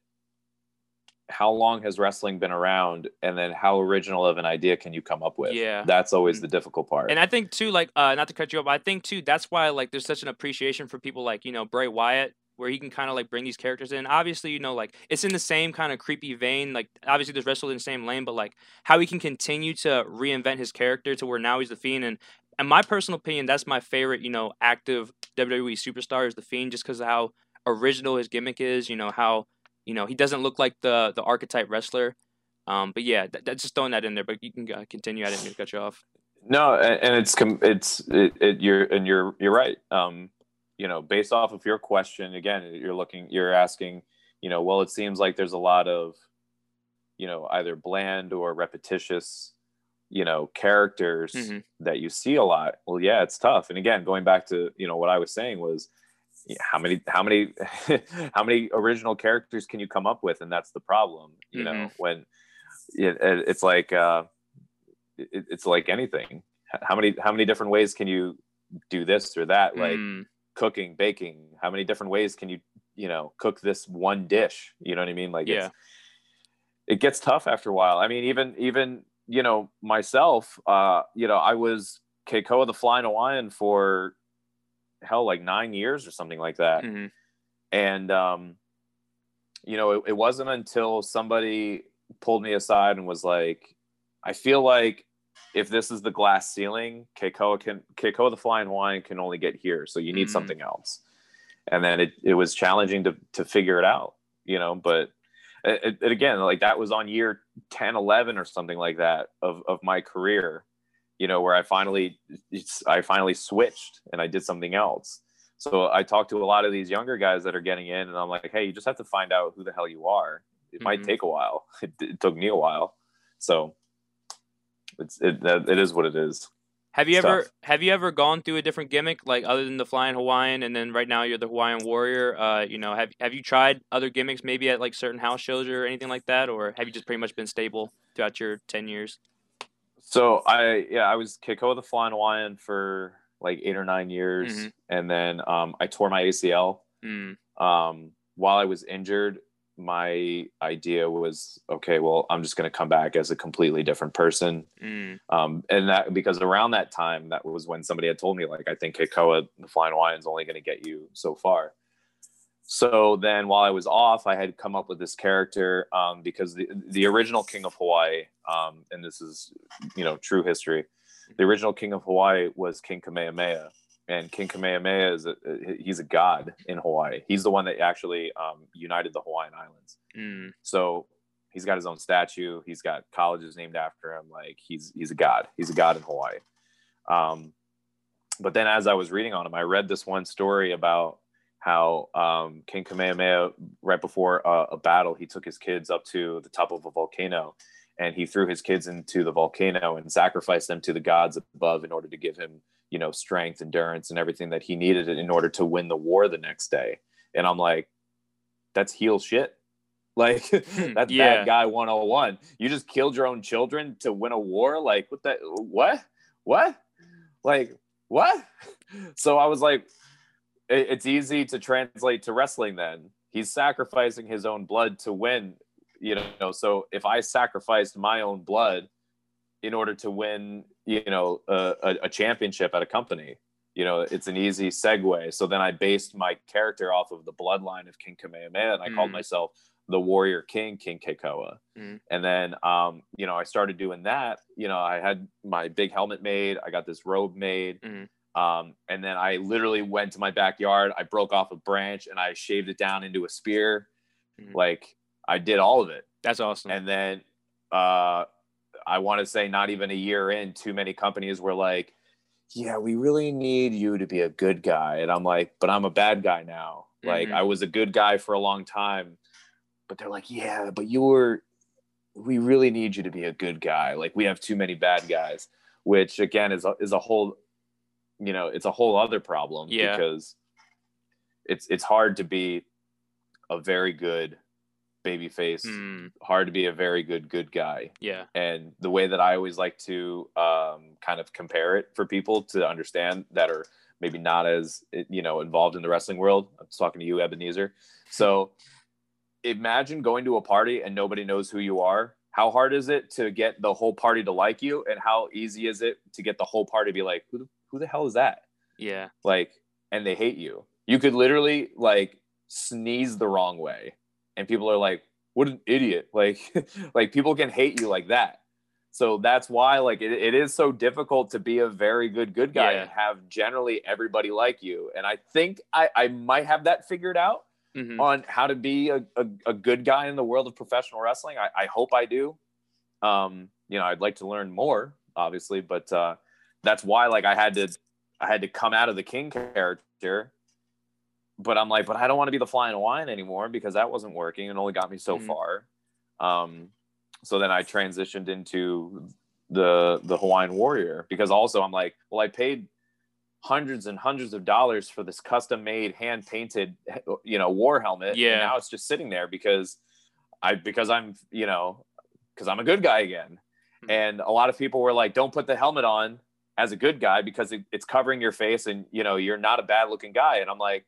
how long has wrestling been around and then how original of an idea can you come up with? Yeah. That's always mm. the difficult part. And i think too like uh not to cut you off i think too that's why like there's such an appreciation for people like you know bray wyatt where he can kind of like bring these characters in. Obviously you know like it's in the same kind of creepy vein like obviously there's wrestled in the same lane but like how he can continue to reinvent his character to where now he's the fiend. And in my personal opinion that's my favorite you know active wwe superstar is the fiend just because of how original his gimmick is you know how you know, he doesn't look like the the archetype wrestler. Um, but yeah, that's just throwing that in there. But you can uh, continue. I didn't mean to cut you off. No, and it's it's it, it, you're and you're you're right. Um, you know, based off of your question, again, you're looking, you're asking, you know, well, it seems like there's a lot of, you know, either bland or repetitious, you know, characters mm-hmm. that you see a lot. Well, yeah, it's tough. And again, going back to you know what I was saying was how many how many how many original characters can you come up with? And that's the problem you mm-hmm. know when it, it's like uh it, it's like anything. How many how many different ways can you do this or that? Like mm. cooking baking how many different ways can you you know cook this one dish? You know what i mean? Like yeah. it gets tough after a while. I mean even even you know myself uh you know i was Kekoa the flying hawaiian for hell like nine years or something like that mm-hmm. and um you know it, it wasn't until somebody pulled me aside and was like i feel like if this is the glass ceiling Kekoa can Kekoa the flying Hawaiian can only get here so you need mm-hmm. something else and then it, it was challenging to to figure it out you know but it, it, again like that was on year 10 11 or something like that of, of my career you know, where I finally, I finally switched and I did something else. So I talked to a lot of these younger guys that are getting in, and I'm like, hey, you just have to find out who the hell you are. It mm-hmm. might take a while. It, it, took me a while, so it's it, it is what it is. Have you it's ever tough. have you ever gone through a different gimmick like other than the flying Hawaiian and then right now you're the Hawaiian warrior? Uh, you know, have have you tried other gimmicks maybe at like certain house shows or anything like that, or have you just pretty much been stable throughout your ten years? So I yeah I was Kekoa the Flying Hawaiian for like eight or nine years, Mhm. and then um, I tore my ACL. Mm, Um, while I was injured, my idea was okay. Well, I'm just going to come back as a completely different person. mm, Um, and that because around that time, that was when somebody had told me like, I think Kekoa, the Flying Hawaiian, is only going to get you so far. So then, while I was off, I had come up with this character um, because the the original King of Hawaii, um, and this is you know true history. The original King of Hawaii was King Kamehameha, and King Kamehameha is a, he's a god in Hawaii. He's the one that actually um, united the Hawaiian Islands. mm, So he's got his own statue. He's got colleges named after him. Like he's he's a god. He's a god in Hawaii. Um, but then as I was reading on him, I read this one story about how um, King Kamehameha, right before a, a battle, he took his kids up to the top of a volcano, and he threw his kids into the volcano and sacrificed them to the gods above in order to give him, you know, strength, endurance, and everything that he needed in order to win the war the next day. And I'm like, that's heel shit. Like that's Yeah. bad guy 101. You just killed your own children to win a war. Like what that? What? What? Like what? So I was like, it's easy to translate to wrestling. Then he's sacrificing his own blood to win. You know, so if I sacrificed my own blood in order to win, you know, a, a, championship at a company, you know, it's an easy segue. So then I based my character off of the bloodline of King Kamehameha, and I called Mm. myself the Warrior King, King Kekoa. Mm. And then, um, you know, I started doing that. You know, I had my big helmet made. I got this robe made. Mhm. Um, and then I literally went to my backyard. I broke off a branch and I shaved it down into a spear. Mhm. Like I did all of it. that's awesome. And then uh, I want to say, not even a year in, too many companies were like, "Yeah, we really need you to be a good guy," and I'm like, "But I'm a bad guy now. Like Mhm. I was a good guy for a long time." But they're like, "Yeah, but you were. We really need you to be a good guy. Like we have too many bad guys." Which again is a, is a whole, you know, it's a whole other problem Yeah. because it's it's hard to be a very good baby face Mm, hard to be a very good good guy. Yeah. and the way that i always like to um, kind of compare it for people to understand that are maybe not as you know involved in the wrestling world i'm talking to you ebenezer. So imagine going to a party and nobody knows who you are. How hard is it to get the whole party to like you? And how easy is it to get the whole party to be like who the, who the hell is that Yeah. like and they hate you you could literally like sneeze the wrong way and people are like what an idiot like like people can hate you like that so that's why like it, it is so difficult to be a very good good guy Yeah. and have generally everybody like you and i think i i might have that figured out hmm on how to be a, a, a good guy in the world of professional wrestling. I, I hope I do. Um, you know, I'd like to learn more, obviously, but uh, that's why like I had to I had to come out of the King character. But I'm like, but I don't want to be the flying Hawaiian anymore because that wasn't working and only got me so Mhm. far. Um, so then I transitioned into the the Hawaiian warrior because also I'm like, well, I paid hundreds and hundreds of dollars for this custom made hand painted you know war helmet Yeah. and now it's just sitting there because i because i'm you know because i'm a good guy again Mhm. and a lot of people were like don't put the helmet on as a good guy because it, it's covering your face and you know you're not a bad looking guy. And i'm like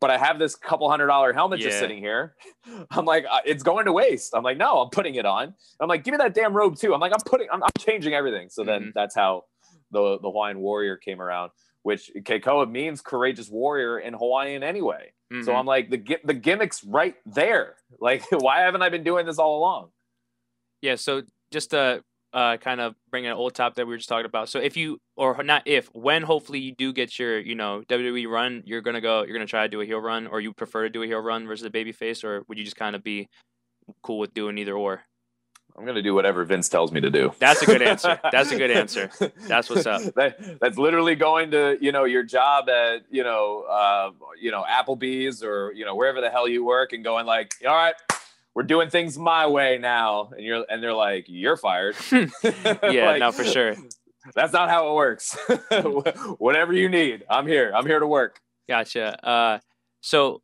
but i have this couple hundred dollar helmet just sitting here. I'm like uh, it's going to waste. I'm like no i'm putting it on. I'm like give me that damn robe too. I'm like i'm putting i'm, I'm changing everything. So then Mhm. that's how the the hawaiian warrior came around which Kekoa means courageous warrior in hawaiian anyway. So Mhm. i'm like the the gimmick's right there. Like why haven't i been doing this all along? Yeah, so just to uh, kind of bring an old top that we were just talking about. So if you, or not if, when hopefully you do get your, you know, WWE run, you're gonna go, you're gonna try to do a heel run, or you prefer to do a heel run versus a baby face, or would you just kind of be cool with doing either or? i'm gonna do whatever vince tells me to do That's a good answer. That's a good answer. That's what's up. That, that's literally going to you know your job at you know uh, you know Applebee's or you know wherever the hell you work and going like, all right, we're doing things my way now, and you're and they're like, you're fired. Yeah, Like, no, for sure. That's not how it works. Whatever you need, I'm here. I'm here to work. Gotcha. Uh, so,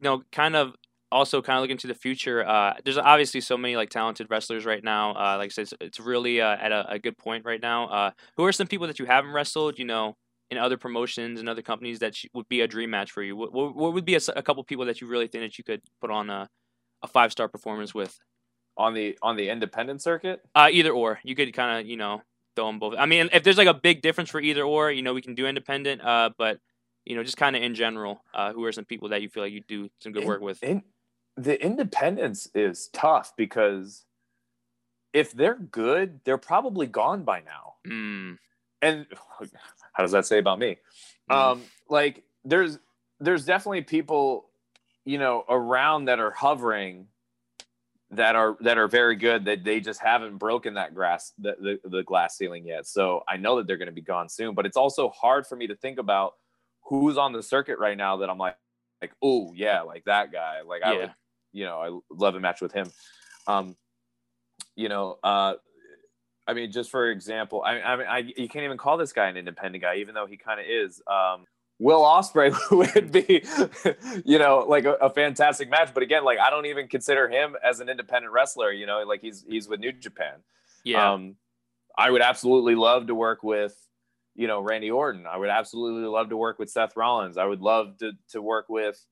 you know, kind of also kind of looking to the future. Uh, there's obviously so many like talented wrestlers right now. Uh, like I said, it's, it's really uh, at a, a good point right now. Uh, who are some people that you haven't wrestled? You know, in other promotions and other companies that would be a dream match for you? What, what would be a, a, couple people that you really think that you could put on a, a five star performance with? On the on the independent circuit? Uh, either or. You could kind of you know throw them both. I mean, if there's like a big difference for either or, you know, we can do independent. Uh, but you know, just kind of in general, uh, who are some people that you feel like you do some good in, work with? In, the independence is tough because if they're good, they're probably gone by now. Mm. And how does that say about me? Mm. Um, like there's there's definitely people, you know, around that are hovering that are that are very good that they just haven't broken that grass the, the, the glass ceiling yet. So I know that they're going to be gone soon, but it's also hard for me to think about who's on the circuit right now that I'm like like oh yeah, like that guy. Like I would you know, I love a match with him. Um you know, uh I mean, just for example, I, I mean, I, you can't even call this guy an independent guy, even though he kind of is. Um, Will Ospreay would be, you know, like a, a, fantastic match. But again, like I don't even consider him as an independent wrestler. You know, like he's he's with New Japan. Yeah. Um, I would absolutely love to work with, you know, Randy Orton. I would absolutely love to work with Seth Rollins. I would love to to work with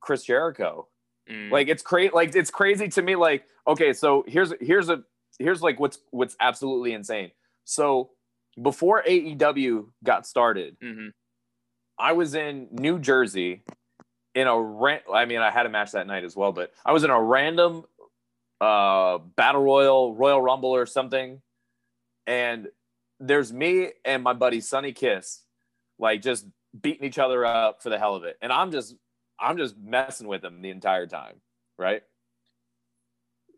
Chris Jericho. Mm. Like it's crazy. Like it's crazy to me. Like okay, so here's here's a here's like what's what's absolutely insane. So before AEW got started, mm-hmm. I was in New Jersey in a rent. I mean, I had a match that night as well, but I was in a random uh, battle royal, Royal Rumble or something, and there's me and my buddy Sonny Kiss, like just beating each other up for the hell of it, and I'm just I'm just messing with him the entire time, right?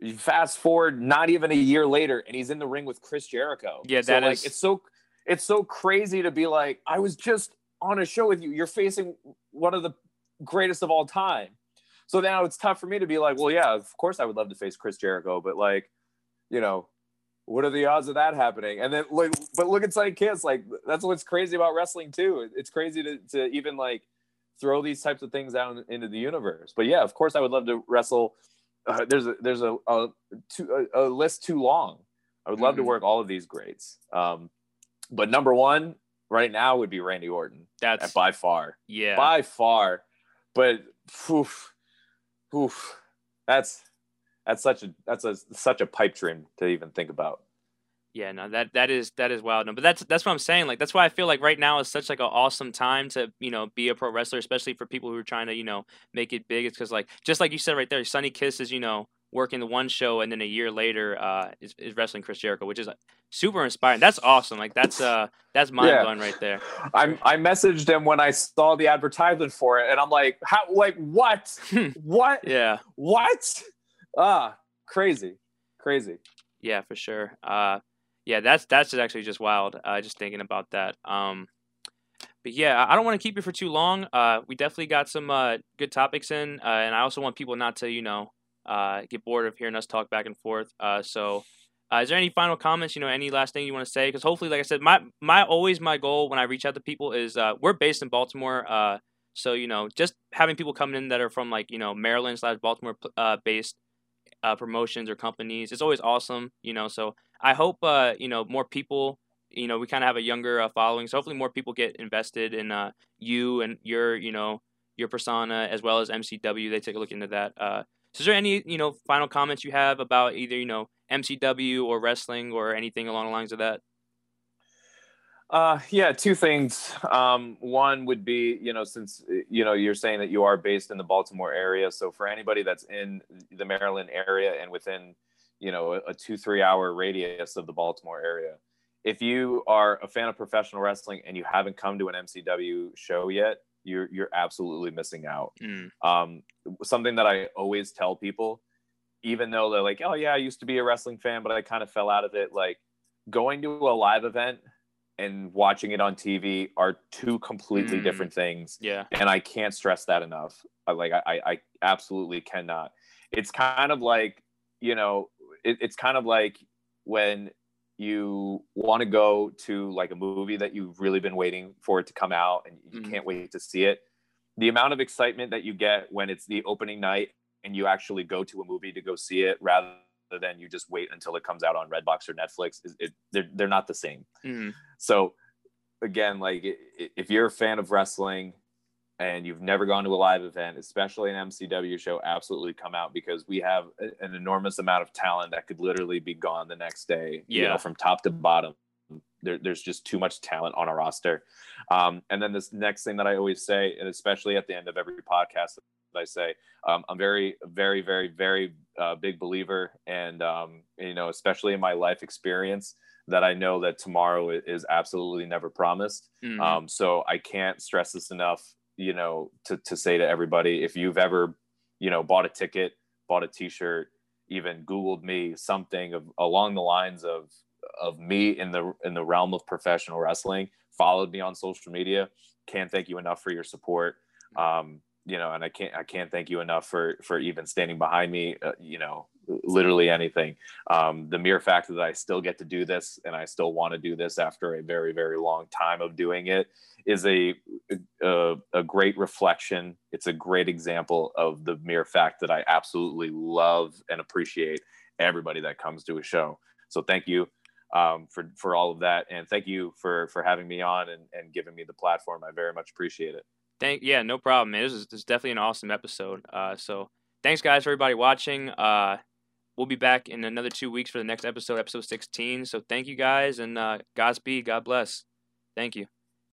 You fast forward not even a year later, and he's in the ring with Chris Jericho. Yeah, that so, is... like it's so it's so crazy to be like, I was just on a show with you. You're facing one of the greatest of all time. So now it's tough for me to be like, well, yeah, of course I would love to face Chris Jericho, but like, you know, what are the odds of that happening? And then like, but look at Sonny Kiss. Like that's what's crazy about wrestling too. It's crazy to, to even like throw these types of things out into the universe. But yeah, of course I would love to wrestle. Uh, there's a, there's a, a, too, a, a, list too long. I would love mm-hmm. to work all of these greats. Um, but number one, right now would be Randy Orton. That's by far. Yeah. By far. But oof, oof, that's that's such a that's a such a pipe dream to even think about. Yeah, no, that that is that is wild. No, but that's that's what I'm saying. Like that's why I feel like right now is such like an awesome time to you know be a pro wrestler, especially for people who are trying to you know make it big. It's because like just like you said right there, Sonny Kiss is you know working the one show and then a year later uh, is, is wrestling Chris Jericho, which is super inspiring. That's awesome. Like that's uh that's mind yeah. blowing right there. I I messaged him when I saw the advertisement for it, and I'm like, how like what what yeah what ah crazy crazy yeah for sure uh yeah that's that's just actually just wild uh just thinking about that um but yeah, I don't want to keep you for too long. Uh, we definitely got some uh, good topics in, uh, and I also want people not to, you know, uh, get bored of hearing us talk back and forth. Uh, so, uh, is there any final comments? You know, any last thing you want to say? Because hopefully, like I said, my my always my goal when I reach out to people is uh, we're based in Baltimore. Uh, so you know, just having people coming in that are from like you know Maryland slash Baltimore uh, based promotions or companies, it's always awesome. You know, so I hope you know more people. You know, we kind of have a younger following, so hopefully more people get invested in you and your you know your persona as well as MCW. They take a look into that. So is there any you know final comments you have about either you know MCW or wrestling or anything along the lines of that? Uh, yeah, two things. Um, one would be, you know, since you know you're saying that you are based in the Baltimore area, so for anybody that's in the Maryland area and within, you know, a, a two three hour radius of the Baltimore area, if you are a fan of professional wrestling and you haven't come to an MCW show yet, you're you're absolutely missing out. Mm. Um, something that I always tell people, even though they're like, "Oh yeah, I used to be a wrestling fan, but I kind of fell out of it." Like going to a live event and watching it on TV are two completely mm. different things. Yeah, and I can't stress that enough. Like I, I absolutely cannot. It's kind of like you know, it, it's kind of like when you want to go to like a movie that you've really been waiting for it to come out and you mm-hmm. can't wait to see it the amount of excitement that you get when it's the opening night and you actually go to a movie to go see it rather than you just wait until it comes out on redbox or netflix is it, they're, they're not the same mm-hmm. so again, like if you're a fan of wrestling and you've never gone to a live event, especially an MCW show, absolutely come out because we have an enormous amount of talent that could literally be gone the next day. Yeah. You know, from top to bottom. There, there's just too much talent on a roster. Um, and then this next thing that I always say, and especially at the end of every podcast that I say, um, I'm very, very, very, very uh, big believer, and um, you know, especially in my life experience, that I know that tomorrow is absolutely never promised. Mm-hmm. Um, so I can't stress this enough, you know, to, to say to everybody, if you've ever, you know, bought a ticket, bought a t-shirt, even Googled me something of along the lines of, of me in the, in the realm of professional wrestling, followed me on social media. Can't thank you enough for your support. Um, you know, and I can't I can't thank you enough for for even standing behind me. Uh, you know, literally anything. Um, the mere fact that I still get to do this and I still want to do this after a very very long time of doing it is a, a a great reflection. It's a great example of the mere fact that I absolutely love and appreciate everybody that comes to a show. So thank you um, for for all of that, and thank you for for having me on and, and giving me the platform. I very much appreciate it. Thank yeah, no problem, man. This is, this is definitely an awesome episode. Uh, so thanks guys for everybody watching. Uh, we'll be back in another two weeks for the next episode, episode 16. So thank you guys and uh, Godspeed. God bless. Thank you.